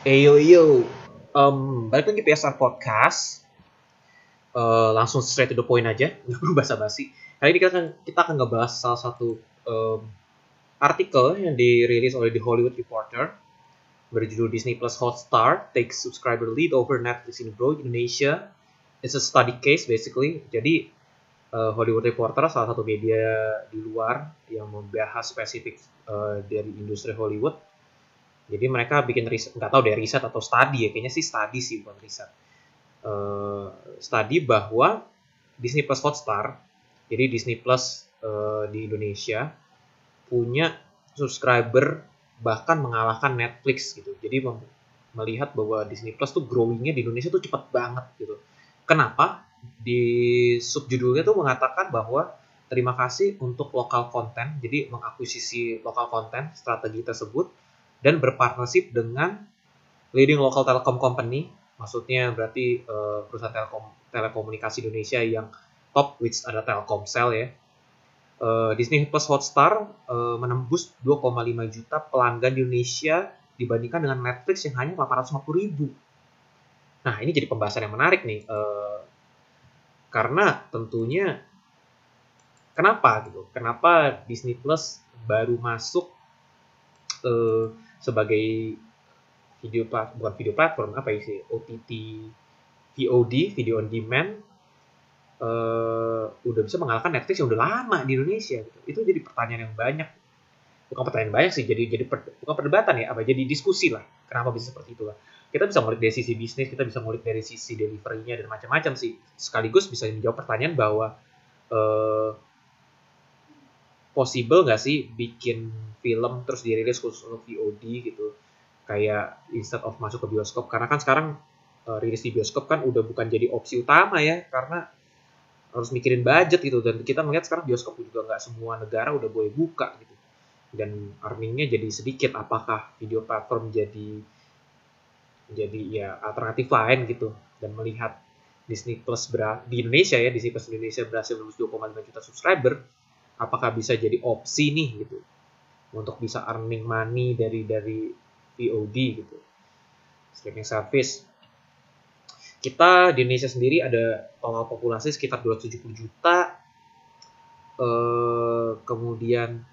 Eyo yo, um, balik lagi PSR Podcast. Uh, langsung straight to the point aja, nggak perlu basa-basi. Kali ini kita akan kita akan ngebahas salah satu um, artikel yang dirilis oleh The Hollywood Reporter berjudul Disney Plus Hotstar takes subscriber lead over Netflix in growth Indonesia. It's a study case basically. Jadi uh, Hollywood Reporter salah satu media di luar yang membahas spesifik uh, dari industri Hollywood jadi mereka bikin riset, nggak tahu deh riset atau study ya, kayaknya sih study sih bukan riset. Uh, study bahwa Disney Plus Hotstar, jadi Disney Plus uh, di Indonesia punya subscriber bahkan mengalahkan Netflix gitu. Jadi melihat bahwa Disney Plus tuh growingnya di Indonesia tuh cepat banget gitu. Kenapa? Di subjudulnya tuh mengatakan bahwa terima kasih untuk lokal konten, jadi mengakuisisi lokal konten strategi tersebut dan berpartnership dengan leading local telecom company, maksudnya berarti uh, perusahaan telekom telekomunikasi Indonesia yang top, which ada Telkomsel ya. Uh, Disney Plus Hotstar uh, menembus 2,5 juta pelanggan di Indonesia dibandingkan dengan Netflix yang hanya 850 ribu. Nah ini jadi pembahasan yang menarik nih, uh, karena tentunya kenapa gitu? Kenapa Disney Plus baru masuk uh, sebagai video plat bukan video platform apa ya sih? OTT VOD video on demand uh, udah bisa mengalahkan Netflix yang udah lama di Indonesia gitu. itu jadi pertanyaan yang banyak. Bukan pertanyaan banyak sih jadi jadi per, bukan perdebatan ya apa jadi diskusi lah kenapa bisa seperti itulah kita bisa ngulik dari sisi bisnis kita bisa ngulik dari sisi deliverynya dan macam-macam sih. Sekaligus bisa menjawab pertanyaan bahwa uh, possible nggak sih bikin film terus dirilis khusus untuk VOD gitu? Kayak instead of masuk ke bioskop. Karena kan sekarang uh, rilis di bioskop kan udah bukan jadi opsi utama ya. Karena harus mikirin budget gitu. Dan kita melihat sekarang bioskop juga nggak semua negara udah boleh buka gitu. Dan earningnya jadi sedikit. Apakah video platform jadi jadi ya alternatif lain gitu. Dan melihat Disney Plus di Indonesia ya Disney Plus Indonesia berhasil menembus 2,5 juta subscriber apakah bisa jadi opsi nih gitu. Untuk bisa earning money dari dari VOD gitu. Streaming service. Kita di Indonesia sendiri ada total populasi sekitar 270 juta. Eh, kemudian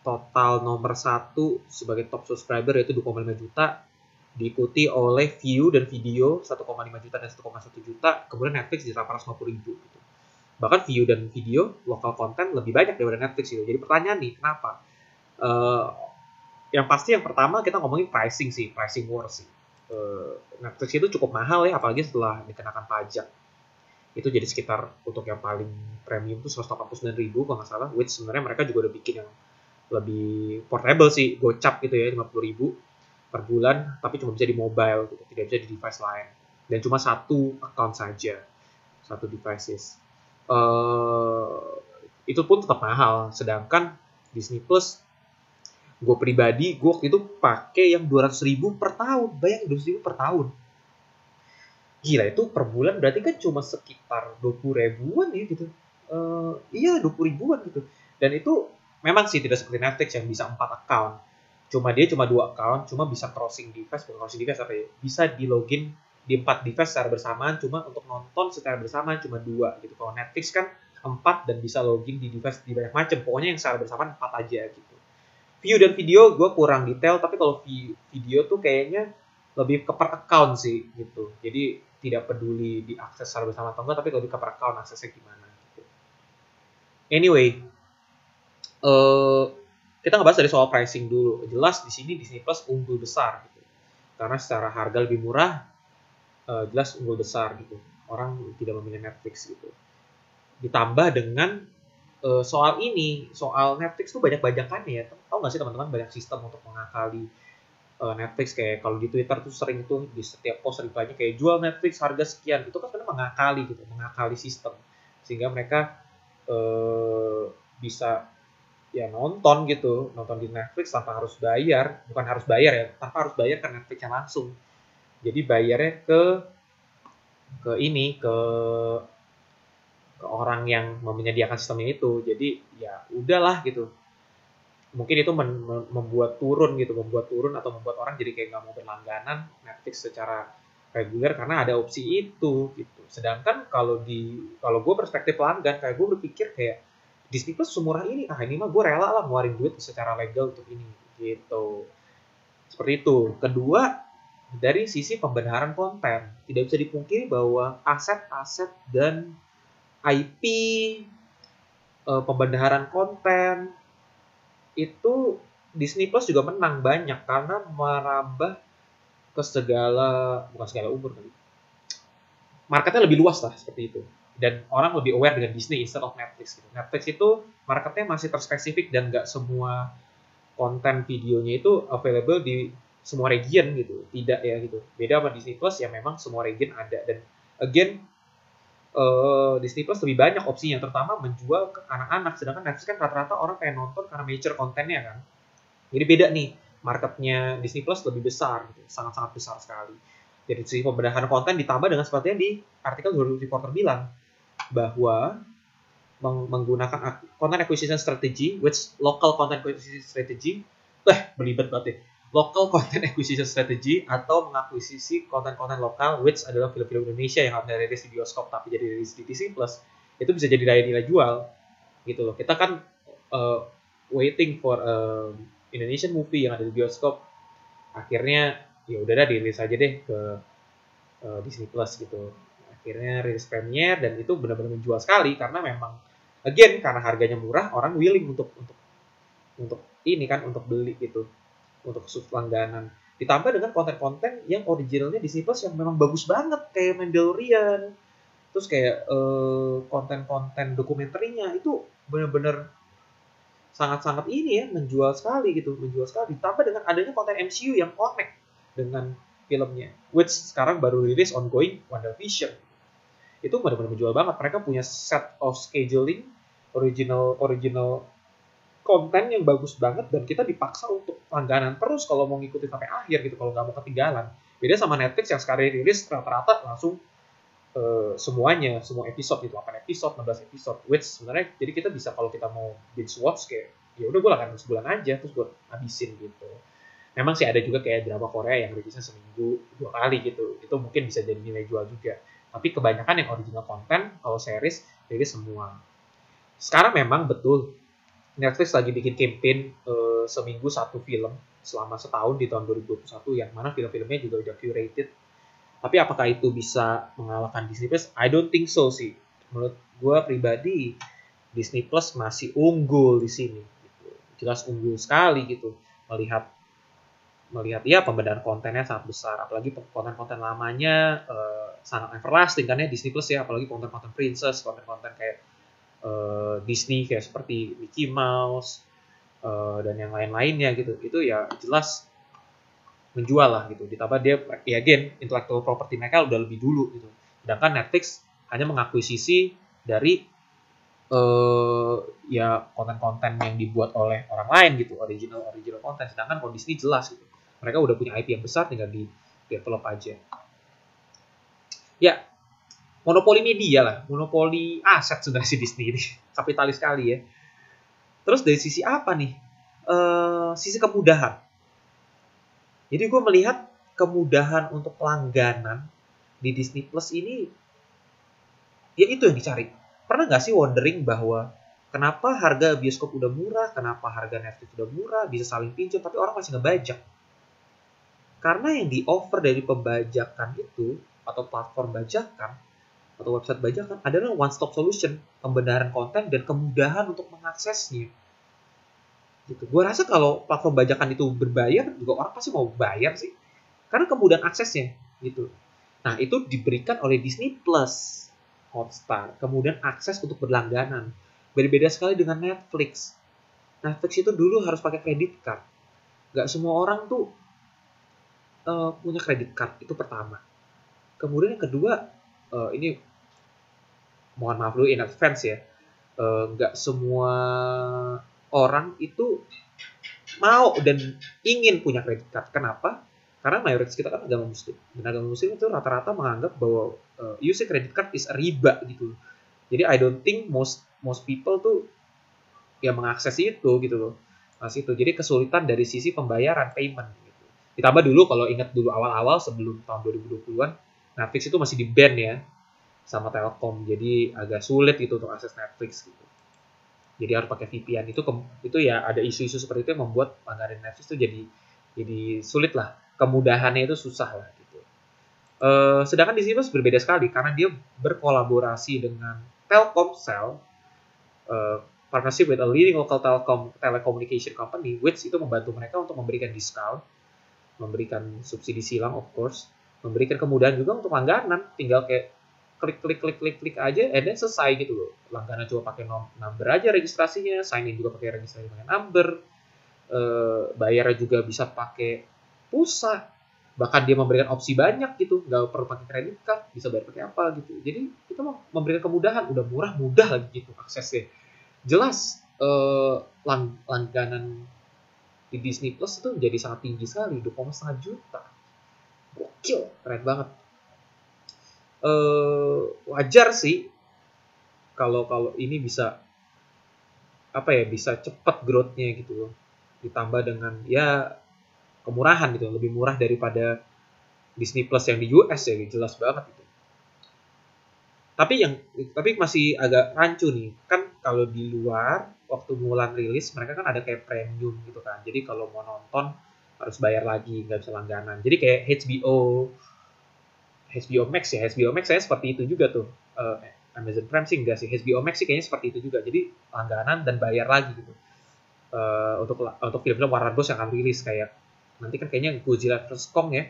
total nomor satu sebagai top subscriber yaitu 2,5 juta diikuti oleh view dan video 1,5 juta dan 1,1 juta. Kemudian Netflix di 850 ribu gitu bahkan view dan video lokal konten lebih banyak daripada Netflix itu. Jadi pertanyaan nih, kenapa? Uh, yang pasti yang pertama kita ngomongin pricing sih, pricing war sih. Uh, Netflix itu cukup mahal ya, apalagi setelah dikenakan pajak. Itu jadi sekitar untuk yang paling premium tuh 189 ribu kalau nggak salah. Which sebenarnya mereka juga udah bikin yang lebih portable sih, gocap gitu ya, 50 ribu per bulan, tapi cuma bisa di mobile gitu, tidak bisa di device lain. Dan cuma satu account saja, satu devices uh, itu pun tetap mahal. Sedangkan Disney Plus, gue pribadi, gue waktu itu pakai yang 200 ribu per tahun. Bayangin 200 ribu per tahun. Gila itu per bulan berarti kan cuma sekitar 20 ribuan ya gitu. Uh, iya 20 ribuan gitu. Dan itu memang sih tidak seperti Netflix yang bisa 4 account. Cuma dia cuma dua account, cuma bisa crossing device, bukan crossing device apa ya, bisa di login di empat device secara bersamaan cuma untuk nonton secara bersamaan cuma dua gitu. Kalau Netflix kan empat dan bisa login di device di banyak macam. Pokoknya yang secara bersamaan empat aja gitu. View dan video gue kurang detail tapi kalau video tuh kayaknya lebih ke per account sih gitu. Jadi tidak peduli diakses secara bersama atau enggak tapi kalau di per account aksesnya gimana gitu. anyway uh, kita ngebahas dari soal pricing dulu. Jelas di sini Disney Plus unggul besar gitu. Karena secara harga lebih murah uh, jelas unggul besar gitu. Orang tidak memilih Netflix gitu. Ditambah dengan uh, soal ini soal Netflix tuh banyak bajakannya ya. Tahu nggak sih teman-teman banyak sistem untuk mengakali uh, Netflix? Kayak kalau di Twitter tuh sering tuh di setiap post reply kayak jual Netflix harga sekian. Itu kan sebenarnya mengakali gitu mengakali sistem. Sehingga mereka uh, bisa ya nonton gitu. Nonton di Netflix tanpa harus bayar. Bukan harus bayar ya tanpa harus bayar ke Netflixnya langsung jadi bayarnya ke ke ini ke ke orang yang menyediakan sistemnya itu. Jadi ya udahlah gitu. Mungkin itu membuat turun gitu membuat turun atau membuat orang jadi kayak nggak mau berlangganan Netflix secara reguler karena ada opsi itu gitu. Sedangkan kalau di kalau gue perspektif pelanggan kayak gue berpikir kayak Disney Plus semurah ini ah ini mah gue rela lah ngeluarin duit secara legal untuk ini gitu. Seperti itu. Kedua dari sisi pembenaran konten tidak bisa dipungkiri bahwa aset-aset dan IP eh, pembenaran konten itu Disney Plus juga menang banyak karena merambah ke segala bukan segala umur kali marketnya lebih luas lah seperti itu dan orang lebih aware dengan Disney instead of Netflix gitu. Netflix itu marketnya masih terspesifik dan nggak semua konten videonya itu available di semua region gitu. Tidak ya gitu. Beda sama Disney Plus yang memang semua region ada. Dan again uh, Disney Plus lebih banyak opsinya terutama menjual ke anak-anak. Sedangkan Netflix kan rata-rata orang pengen nonton karena mature kontennya kan. Jadi beda nih marketnya Disney Plus lebih besar gitu. Sangat-sangat besar sekali. Jadi sisi pembedahan konten ditambah dengan seperti yang di artikel Hollywood Reporter bilang bahwa menggunakan content acquisition strategy which local content acquisition strategy eh belibet banget ya local content acquisition strategy atau mengakuisisi konten-konten lokal which adalah film-film Indonesia yang harusnya rilis di bioskop tapi jadi rilis di Disney Plus itu bisa jadi daya nilai jual gitu loh. Kita kan uh, waiting for a Indonesian movie yang ada di bioskop. Akhirnya ya udah dah dirilis aja deh ke uh, Disney Plus gitu. Akhirnya rilis premier dan itu benar-benar menjual sekali karena memang again karena harganya murah orang willing untuk untuk untuk ini kan untuk beli gitu untuk langganan. Ditambah dengan konten-konten yang originalnya Disney Plus yang memang bagus banget kayak Mandalorian. Terus kayak uh, konten-konten dokumenterinya itu bener-bener sangat-sangat ini ya menjual sekali gitu menjual sekali. Ditambah dengan adanya konten MCU yang connect dengan filmnya which sekarang baru rilis ongoing WandaVision. Itu benar-benar menjual banget. Mereka punya set of scheduling original original konten yang bagus banget dan kita dipaksa untuk langganan terus kalau mau ngikutin sampai akhir gitu kalau nggak mau ketinggalan. Beda sama Netflix yang sekali rilis rata-rata langsung uh, semuanya semua episode gitu 8 episode 16 episode. Which sebenarnya jadi kita bisa kalau kita mau binge watch kayak ya udah gue langganan sebulan aja terus gue habisin gitu. Memang sih ada juga kayak drama Korea yang rilisnya seminggu dua kali gitu itu mungkin bisa jadi nilai jual juga. Tapi kebanyakan yang original konten kalau series rilis semua. Sekarang memang betul Netflix lagi bikin campaign uh, seminggu satu film selama setahun di tahun 2021 yang mana film-filmnya juga udah curated. Tapi apakah itu bisa mengalahkan Disney Plus? I don't think so sih. Menurut gue pribadi Disney Plus masih unggul di sini. Gitu. Jelas unggul sekali gitu melihat melihat ya pembedahan kontennya sangat besar apalagi konten-konten lamanya uh, sangat everlasting kan ya Disney Plus ya apalagi konten-konten princess konten-konten kayak uh, Disney kayak seperti Mickey Mouse uh, dan yang lain-lainnya gitu. Itu ya jelas menjual lah gitu. Ditambah dia ya again intellectual property mereka udah lebih dulu gitu. Sedangkan Netflix hanya mengakuisisi dari uh, ya konten-konten yang dibuat oleh orang lain gitu original original konten sedangkan kalau Disney jelas gitu. Mereka udah punya IP yang besar tinggal di develop aja. Ya monopoli media lah, monopoli aset sudah si Disney ini, kapitalis sekali ya. Terus dari sisi apa nih? Uh, sisi kemudahan. Jadi gue melihat kemudahan untuk langganan di Disney Plus ini, ya itu yang dicari. Pernah nggak sih wondering bahwa kenapa harga bioskop udah murah, kenapa harga Netflix udah murah, bisa saling pinjam, tapi orang masih ngebajak. Karena yang di offer dari pembajakan itu, atau platform bajakan, atau website bajakan adalah one stop solution pembenaran konten dan kemudahan untuk mengaksesnya. Gitu. Gue rasa kalau platform bajakan itu berbayar juga orang pasti mau bayar sih. Karena kemudahan aksesnya gitu. Nah itu diberikan oleh Disney Plus Hotstar. Kemudian akses untuk berlangganan. Berbeda sekali dengan Netflix. Netflix itu dulu harus pakai kredit card. Gak semua orang tuh uh, punya kredit card itu pertama. Kemudian yang kedua uh, ini mohon maaf dulu in advance ya. Eh, nggak uh, semua orang itu mau dan ingin punya kredit card. Kenapa? Karena mayoritas kita kan agama muslim. Dan agama muslim itu rata-rata menganggap bahwa uh, use credit card is a riba gitu. Jadi I don't think most most people tuh ya mengakses itu gitu loh. Mas itu. Jadi kesulitan dari sisi pembayaran payment gitu. Ditambah dulu kalau ingat dulu awal-awal sebelum tahun 2020-an Netflix itu masih di ban ya sama Telkom. Jadi agak sulit gitu untuk akses Netflix gitu. Jadi harus pakai VPN itu itu ya ada isu-isu seperti itu yang membuat langganan Netflix itu jadi jadi sulit lah. Kemudahannya itu susah lah gitu. Uh, sedangkan di sini berbeda sekali karena dia berkolaborasi dengan Telkomsel uh, partnership with a leading local telecom telecommunication company, which itu membantu mereka untuk memberikan diskon, memberikan subsidi silang of course, memberikan kemudahan juga untuk langganan, tinggal kayak klik klik klik klik klik aja, and then selesai gitu loh. Langganan cuma pakai number aja registrasinya, sign in juga pakai registrasi pakai number, uh, bayarnya juga bisa pakai pulsa, bahkan dia memberikan opsi banyak gitu, nggak perlu pakai kredit card, bisa bayar pakai apa gitu. Jadi itu memberikan kemudahan, udah murah mudah lagi gitu aksesnya. Jelas uh, lang langganan di Disney Plus itu menjadi sangat tinggi sekali 2,5 juta. Gokil keren banget uh, wajar sih kalau kalau ini bisa apa ya bisa cepat growth-nya gitu loh. Ditambah dengan ya kemurahan gitu lebih murah daripada Disney Plus yang di US ya jelas banget itu tapi yang tapi masih agak rancu nih. Kan kalau di luar waktu Mulan rilis mereka kan ada kayak premium gitu kan. Jadi kalau mau nonton harus bayar lagi nggak bisa langganan. Jadi kayak HBO HBO Max ya. HBO Max saya seperti itu juga tuh. Uh, Amazon Prime sih enggak sih. HBO Max sih kayaknya seperti itu juga. Jadi langganan dan bayar lagi gitu. Uh, untuk untuk film-film Warner Bros yang akan rilis kayak nanti kan kayaknya Godzilla vs Kong ya.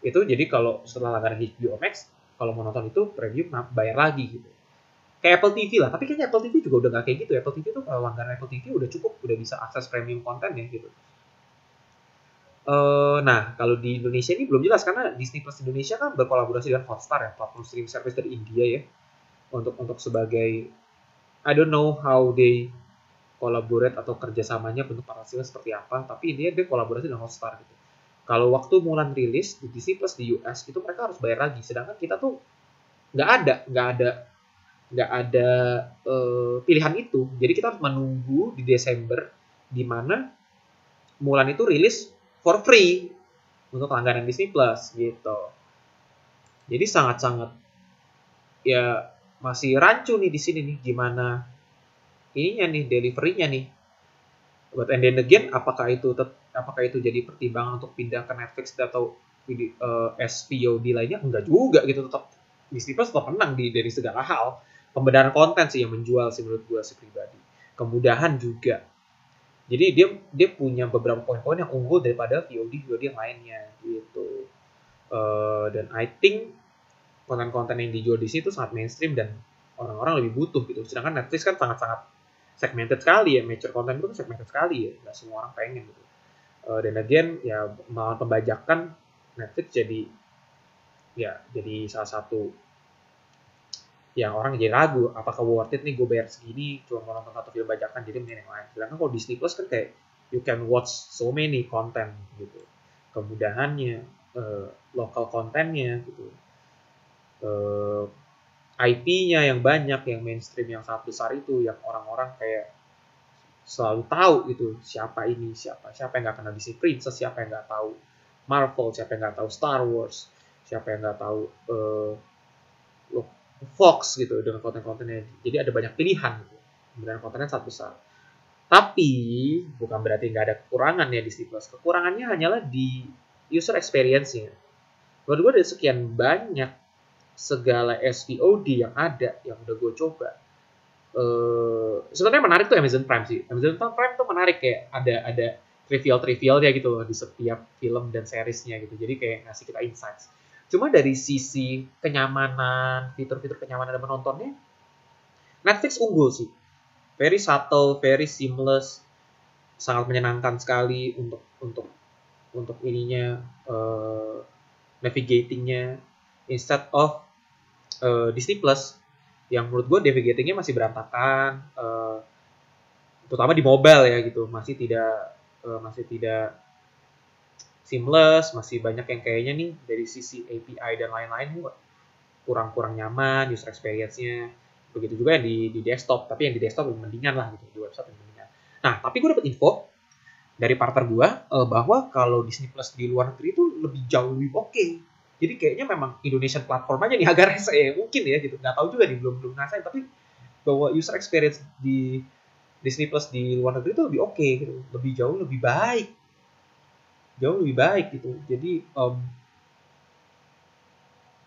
Itu jadi kalau setelah langganan HBO Max kalau mau nonton itu premium bayar lagi gitu. Kayak Apple TV lah. Tapi kayaknya Apple TV juga udah nggak kayak gitu Apple TV tuh kalau langganan Apple TV udah cukup. Udah bisa akses premium konten ya gitu Uh, nah, kalau di Indonesia ini belum jelas karena Disney Plus Indonesia kan berkolaborasi dengan Hotstar ya, platform streaming service dari India ya, untuk untuk sebagai I don't know how they collaborate atau kerjasamanya bentuk partnership seperti apa, tapi ini dia kolaborasi dengan Hotstar gitu. Kalau waktu Mulan rilis di Disney Plus di US itu mereka harus bayar lagi. Sedangkan kita tuh nggak ada nggak ada nggak ada uh, pilihan itu. Jadi kita harus menunggu di Desember di mana Mulan itu rilis for free untuk langganan Disney Plus gitu. Jadi sangat-sangat ya masih rancu nih di sini nih gimana ininya nih deliverynya nih. Buat and then again apakah itu apakah itu jadi pertimbangan untuk pindah ke Netflix atau uh, eh, SVOD lainnya? Enggak juga gitu. Tetap Disney Plus tetap menang di dari segala hal. Pembenaran konten sih yang menjual sih menurut gue sih pribadi. Kemudahan juga jadi dia dia punya beberapa poin-poin yang unggul daripada VOD VOD yang lainnya gitu. Uh, dan I think konten-konten yang dijual di sini itu sangat mainstream dan orang-orang lebih butuh gitu. Sedangkan Netflix kan sangat-sangat segmented sekali ya. Mature content itu segmented sekali ya. Nggak semua orang pengen gitu. Uh, dan again ya melawan pembajakan Netflix jadi ya jadi salah satu yang orang jadi ragu apakah worth it nih gue bayar segini cuma mau nonton satu film bajakan jadi mending yang lain. Sedangkan kalau Disney Plus kan kayak you can watch so many content gitu. Kemudahannya uh, lokal kontennya gitu. Uh, IP-nya yang banyak, yang mainstream yang sangat besar itu, yang orang-orang kayak selalu tahu gitu siapa ini, siapa, siapa yang nggak kenal Disney Princess, siapa yang nggak tahu Marvel, siapa yang nggak tahu Star Wars, siapa yang nggak tahu uh, Fox gitu dengan konten-kontennya. Jadi ada banyak pilihan gitu. Kemudian kontennya sangat besar. Tapi bukan berarti nggak ada kekurangan ya Disney Plus. Kekurangannya hanyalah di user experience-nya. Menurut gue ada sekian banyak segala SVOD yang ada yang udah gue coba uh, sebenarnya menarik tuh Amazon Prime sih Amazon Prime tuh menarik kayak ada ada trivial trivial ya gitu di setiap film dan seriesnya gitu jadi kayak ngasih kita insights cuma dari sisi kenyamanan fitur-fitur kenyamanan dan menontonnya Netflix unggul sih. Very subtle very seamless sangat menyenangkan sekali untuk untuk untuk ininya uh, navigatingnya. Instead of uh, Disney Plus yang menurut gue navigatingnya masih berantakan uh, terutama di mobile ya gitu. Masih tidak uh, masih tidak seamless masih banyak yang kayaknya nih dari sisi API dan lain-lain kurang-kurang nyaman user experience-nya. Begitu juga yang di, di desktop tapi yang di desktop lebih mendingan lah gitu di website lebih mendingan. Nah tapi gue dapet info dari partner gue uh, bahwa kalau Disney Plus di luar negeri itu lebih jauh lebih oke. Okay. jadi kayaknya memang Indonesian platform aja nih agak rese ya mungkin ya gitu. Nggak tahu juga nih belum belum ngerasain tapi bahwa user experience di Disney Plus di luar negeri itu lebih oke okay, gitu lebih jauh lebih baik jauh lebih baik gitu. Jadi um,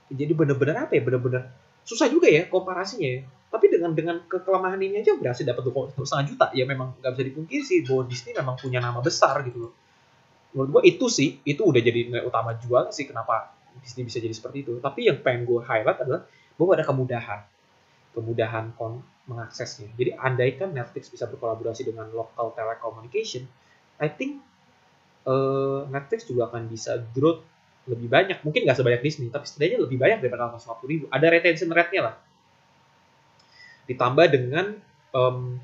jadi bener-bener apa ya? Bener-bener susah juga ya komparasinya ya. Tapi dengan dengan kekelemahan ini aja berhasil dapat dua setengah juta. Ya memang nggak bisa dipungkiri sih bahwa Disney memang punya nama besar gitu loh. Menurut gua itu sih itu udah jadi nilai utama jual sih kenapa Disney bisa jadi seperti itu. Tapi yang pengen gue highlight adalah bahwa ada kemudahan. Kemudahan kon mengaksesnya. Jadi andaikan Netflix bisa berkolaborasi dengan local telecommunication I think uh, Netflix juga akan bisa growth lebih banyak. Mungkin nggak sebanyak Disney tapi setidaknya lebih banyak daripada 150 ribu. Ada retention rate-nya lah. Ditambah dengan um,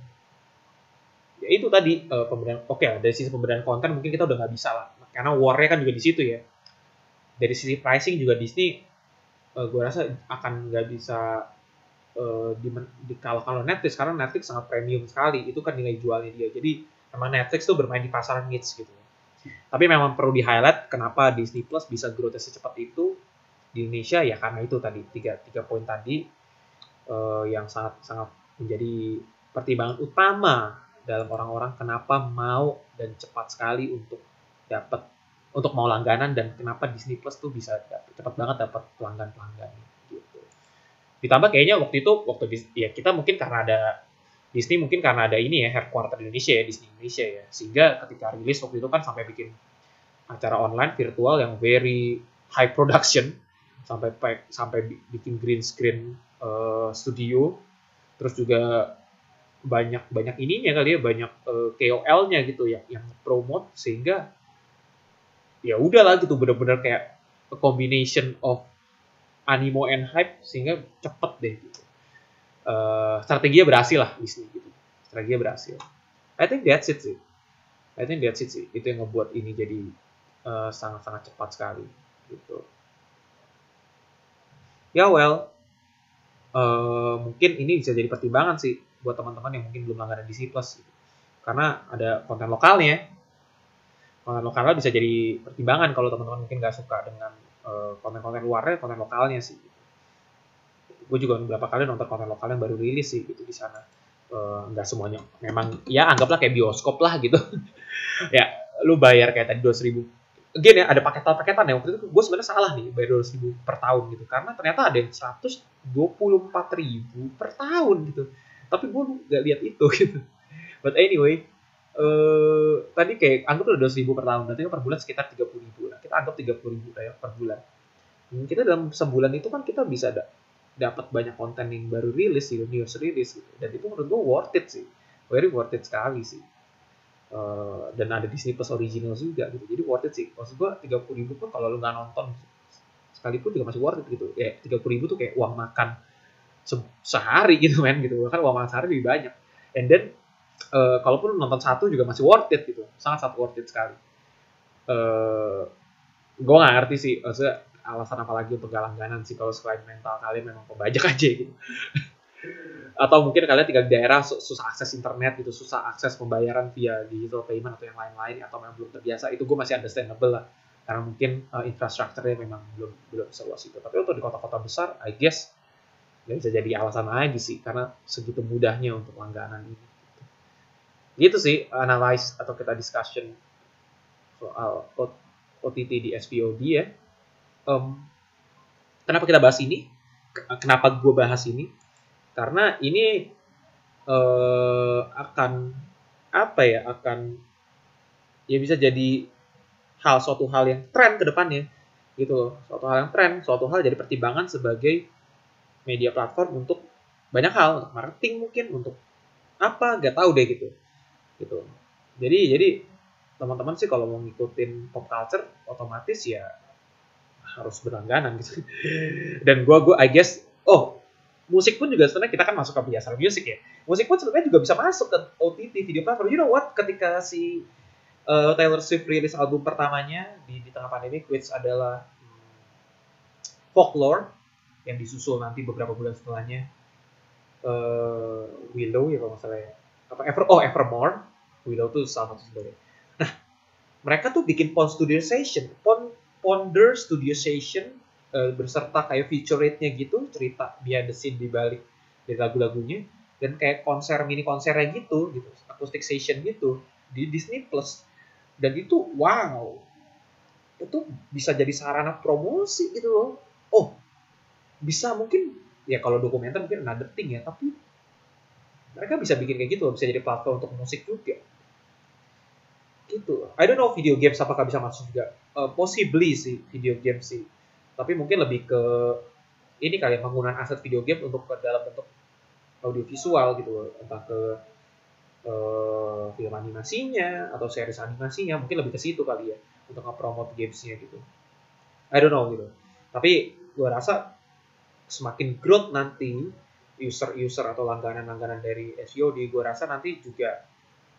ya itu tadi uh, pemberian oke okay, dari sisi pemberian konten mungkin kita udah nggak bisa lah. Karena warnya kan juga di situ ya. Dari sisi pricing juga Disney uh, eh, gue rasa akan nggak bisa uh, kalau Netflix. Karena Netflix sangat premium sekali. Itu kan nilai jualnya dia. Jadi memang Netflix tuh bermain di pasar niche gitu tapi memang perlu di highlight kenapa Disney Plus bisa growth secepat itu di Indonesia ya karena itu tadi tiga tiga poin tadi uh, yang sangat sangat menjadi pertimbangan utama dalam orang-orang kenapa mau dan cepat sekali untuk dapat untuk mau langganan dan kenapa Disney Plus tuh bisa dapet, cepat banget dapat pelanggan pelanggan gitu. Ditambah kayaknya waktu itu waktu ya kita mungkin karena ada Disney mungkin karena ada ini ya headquarter Indonesia ya Disney Indonesia ya sehingga ketika rilis waktu itu kan sampai bikin acara online virtual yang very high production sampai sampai bikin green screen uh, studio terus juga banyak banyak ininya kali ya banyak uh, eh, KOL-nya gitu ya yang promote sehingga ya udahlah gitu bener-bener kayak a combination of animo and hype sehingga cepet deh gitu. Uh, strateginya berhasil lah Disney gitu. Strateginya berhasil. I think that's it sih. I think that's it sih. Itu yang ngebuat ini jadi sangat-sangat uh, cepat sekali gitu. Ya well, uh, mungkin ini bisa jadi pertimbangan sih buat teman-teman yang mungkin belum langganan Disney Plus gitu. karena ada konten lokalnya konten lokalnya bisa jadi pertimbangan kalau teman-teman mungkin nggak suka dengan uh, konten-konten luarnya konten lokalnya sih gitu. Gue juga beberapa kali nonton konten lokal yang baru rilis sih gitu di sana. Uh, nggak semuanya. Memang ya anggaplah kayak bioskop lah gitu. Ya lu bayar kayak tadi dua ribu. Again ya ada paketan-paketan ya. Waktu itu gue sebenarnya salah nih bayar dua ribu per tahun gitu. Karena ternyata ada yang seratus dua puluh empat ribu per tahun gitu. Tapi gue nggak lihat itu gitu. But anyway uh, tadi kayak anggap udah dua ribu per tahun. Berarti kan per bulan sekitar tiga puluh ribu. Lah kita anggap tiga puluh ribu per bulan. Hmm, kita dalam sebulan itu kan kita bisa da dapat banyak konten yang baru rilis sih news rilis gitu. Dan itu menurut gue worth it sih. Very worth it sekali sih. Uh, dan ada Disney Plus original juga gitu. Jadi worth it sih. Maksud tiga puluh ribu pun kalau lu nggak nonton sekalipun juga masih worth it gitu. Ya tiga puluh ribu tuh kayak uang makan se sehari gitu men gitu. Bahkan uang makan sehari lebih banyak. And then uh, kalaupun nonton satu juga masih worth it gitu. Sangat sangat worth it sekali. Uh, gue nggak ngerti sih. Maksudnya alasan apa lagi untuk langganan sih kalau selain mental kalian memang pembajak aja gitu. Atau mungkin kalian tinggal di daerah susah akses internet gitu susah akses pembayaran via digital payment atau yang lain-lain atau memang belum terbiasa itu gue masih understandable lah. Karena mungkin uh, infrastrukturnya memang belum belum seluas itu. Tapi untuk di kota-kota besar I guess ya bisa jadi alasan aja sih karena segitu mudahnya untuk langganan ini. Gitu sih analyze atau kita discussion soal OTT di SVOD ya um, kenapa kita bahas ini? Kenapa gue bahas ini? Karena ini uh, akan apa ya akan ya bisa jadi hal suatu hal yang tren ke depannya gitu suatu hal yang tren suatu hal jadi pertimbangan sebagai media platform untuk banyak hal untuk marketing mungkin untuk apa gak tahu deh gitu. Gitu. Jadi jadi teman-teman sih kalau mau ngikutin pop culture otomatis ya harus berlangganan gitu dan gue gue I guess oh musik pun juga sebenarnya kita kan masuk ke biasa musik ya. Musik pun sebenarnya juga bisa masuk ke OTT video platform. You know what? Ketika si uh, Taylor Swift rilis album pertamanya di, di tengah pandemi, which adalah hmm, Folklore yang disusul nanti beberapa bulan setelahnya uh, Willow ya kalau nggak salah ya. Apa Ever oh Evermore. Willow tuh salah satu sebenarnya. Nah, mereka tuh bikin Pond Studio Session, Pond Ponder Studio Session uh, berserta kayak feature rate-nya gitu, cerita behind the scene di balik dari lagu-lagunya dan kayak konser mini konsernya gitu gitu, acoustic session gitu di Disney Plus. Dan itu wow. Itu bisa jadi sarana promosi gitu loh. Oh, bisa mungkin ya kalau dokumenter mungkin another thing ya, tapi mereka bisa bikin kayak gitu loh, bisa jadi platform untuk musik juga gitu I don't know video games apakah bisa masuk juga uh, possibly sih video games sih. Tapi mungkin lebih ke ini kali ya, penggunaan aset video game untuk ke dalam bentuk audiovisual gitu. Entah ke uh, film animasinya atau series animasinya mungkin lebih ke situ kali ya untuk nge-promote gamesnya gitu. I don't know gitu. Tapi gue rasa semakin growth nanti user-user atau langganan-langganan dari SEO di gue rasa nanti juga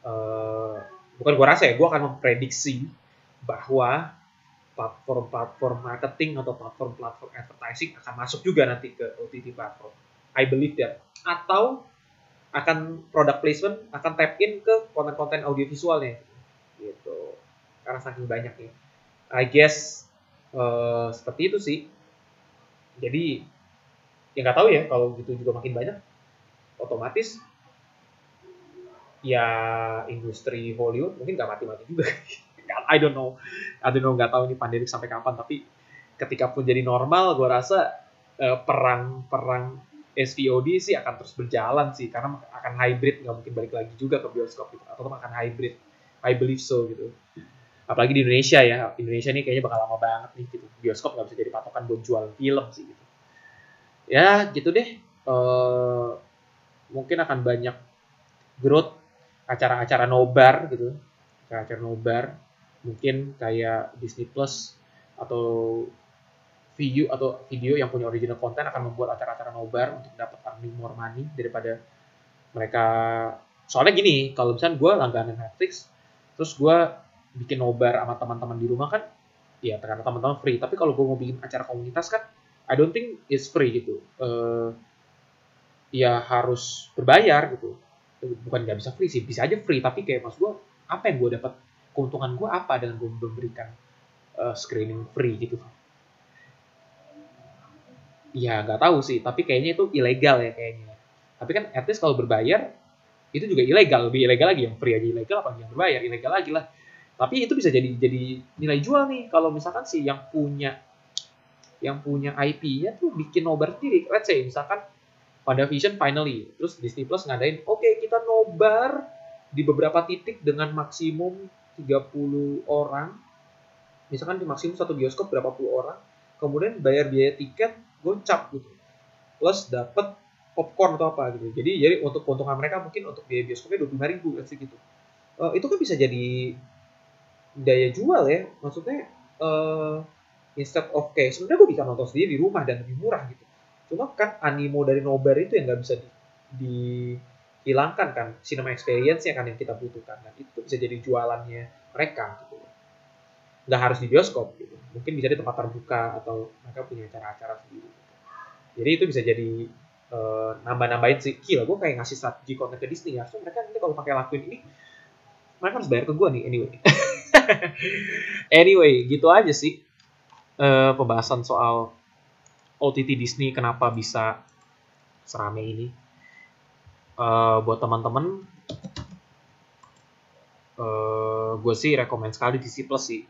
uh, bukan gue rasa ya, gue akan memprediksi bahwa platform-platform marketing atau platform-platform advertising akan masuk juga nanti ke OTT platform. I believe that. Atau akan product placement akan tap in ke konten-konten audiovisualnya gitu. Karena saking banyaknya. I guess uh, seperti itu sih. Jadi ya nggak tahu ya kalau gitu juga makin banyak otomatis ya industri Hollywood mungkin nggak mati-mati juga. I don't know, I don't know nggak tahu ini pandemi sampai kapan. Tapi ketika pun jadi normal, gue rasa uh, perang perang SVOD sih akan terus berjalan sih karena akan hybrid nggak mungkin balik lagi juga ke bioskop gitu atau akan hybrid. I believe so gitu. Apalagi di Indonesia ya Indonesia ini kayaknya bakal lama banget nih gitu. Bioskop nggak bisa jadi patokan buat jual film sih gitu. Ya gitu deh. Uh, mungkin akan banyak growth acara-acara nobar gitu. Acara-acara nobar mungkin kayak Disney Plus atau video atau video yang punya original konten akan membuat acara-acara nobar untuk dapat earning more money daripada mereka. Soalnya gini kalau misalnya gue langganan Netflix terus gue bikin nobar sama teman-teman di rumah kan ya karena teman-teman free. Tapi kalau gue mau bikin acara komunitas kan I don't think it's free gitu. Uh, ya harus berbayar gitu. Bukan nggak bisa free sih bisa aja free. Tapi kayak mas gue apa yang gue dapat keuntungan gue apa dengan gue memberikan uh, screening free gitu ya nggak tahu sih tapi kayaknya itu ilegal ya kayaknya. Tapi kan at kalau berbayar itu juga ilegal. Lebih ilegal lagi yang free aja ilegal apa yang berbayar ilegal lagi lah. Tapi itu bisa jadi jadi nilai jual nih. Kalau misalkan sih yang punya yang punya IP-nya tuh bikin nobar sendiri. Let's say misalkan pada Vision finally. Terus Disney Plus ngadain, oke okay, kita nobar di beberapa titik dengan maksimum 30 orang. Misalkan di maksimum satu bioskop berapa puluh orang. Kemudian bayar biaya tiket gocap gitu. Plus dapat popcorn atau apa gitu. Jadi jadi untuk keuntungan mereka mungkin untuk biaya bioskopnya 25 ribu gitu. Uh, itu kan bisa jadi daya jual ya. Maksudnya uh, instead of kayak sebenarnya gue bisa nonton sendiri di rumah dan lebih murah gitu Cuma kan animo dari nobar itu yang nggak bisa di, dihilangkan kan. Cinema experience yang kan yang kita butuhkan. Dan itu bisa jadi jualannya mereka gitu. Nggak harus di bioskop gitu. Mungkin bisa di tempat terbuka atau mereka punya acara-acara sendiri. Gitu. Jadi itu bisa jadi uh, nambah-nambahin. Gila, gue kayak ngasih strategi konten ke Disney ya. So mereka nanti kalau pakai lakuin ini, mereka harus bayar ke gue nih anyway. anyway, gitu aja sih uh, pembahasan soal OTT Disney kenapa bisa serame ini. Uh, buat teman-teman, uh, gue sih rekomend sekali Disney Plus sih.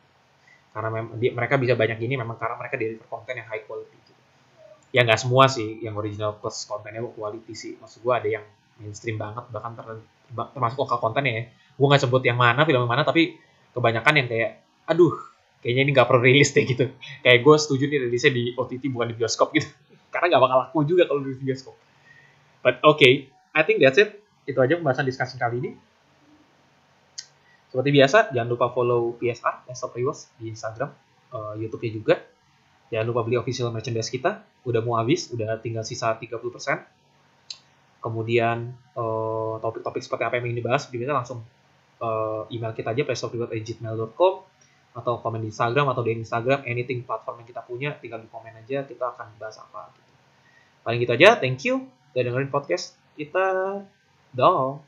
Karena mem di, mereka bisa banyak gini memang karena mereka deliver konten yang high quality. Gitu. Ya nggak semua sih yang original plus kontennya quality sih. Maksud gue ada yang mainstream banget bahkan ter, termasuk lokal kontennya ya. Gue nggak sebut yang mana film yang mana tapi kebanyakan yang kayak aduh kayaknya ini nggak perlu rilis deh gitu kayak gue setuju nih rilisnya di OTT bukan di bioskop gitu karena nggak bakal laku juga kalau di bioskop but okay I think that's it. Itu aja pembahasan diskusi kali ini. Seperti biasa jangan lupa follow PSR Desktop Rewards di Instagram uh, YouTube-nya juga. Jangan lupa beli official merchandise kita. Udah mau habis udah tinggal sisa 30% kemudian eh, topik-topik uh, seperti apa yang ingin dibahas bisa langsung uh, email kita aja playstopReward@gmail.com atau komen di Instagram atau di Instagram anything platform yang kita punya tinggal di komen aja kita akan bahas apa. Gitu. Paling gitu aja, thank you. Udah dengerin podcast kita. Dah.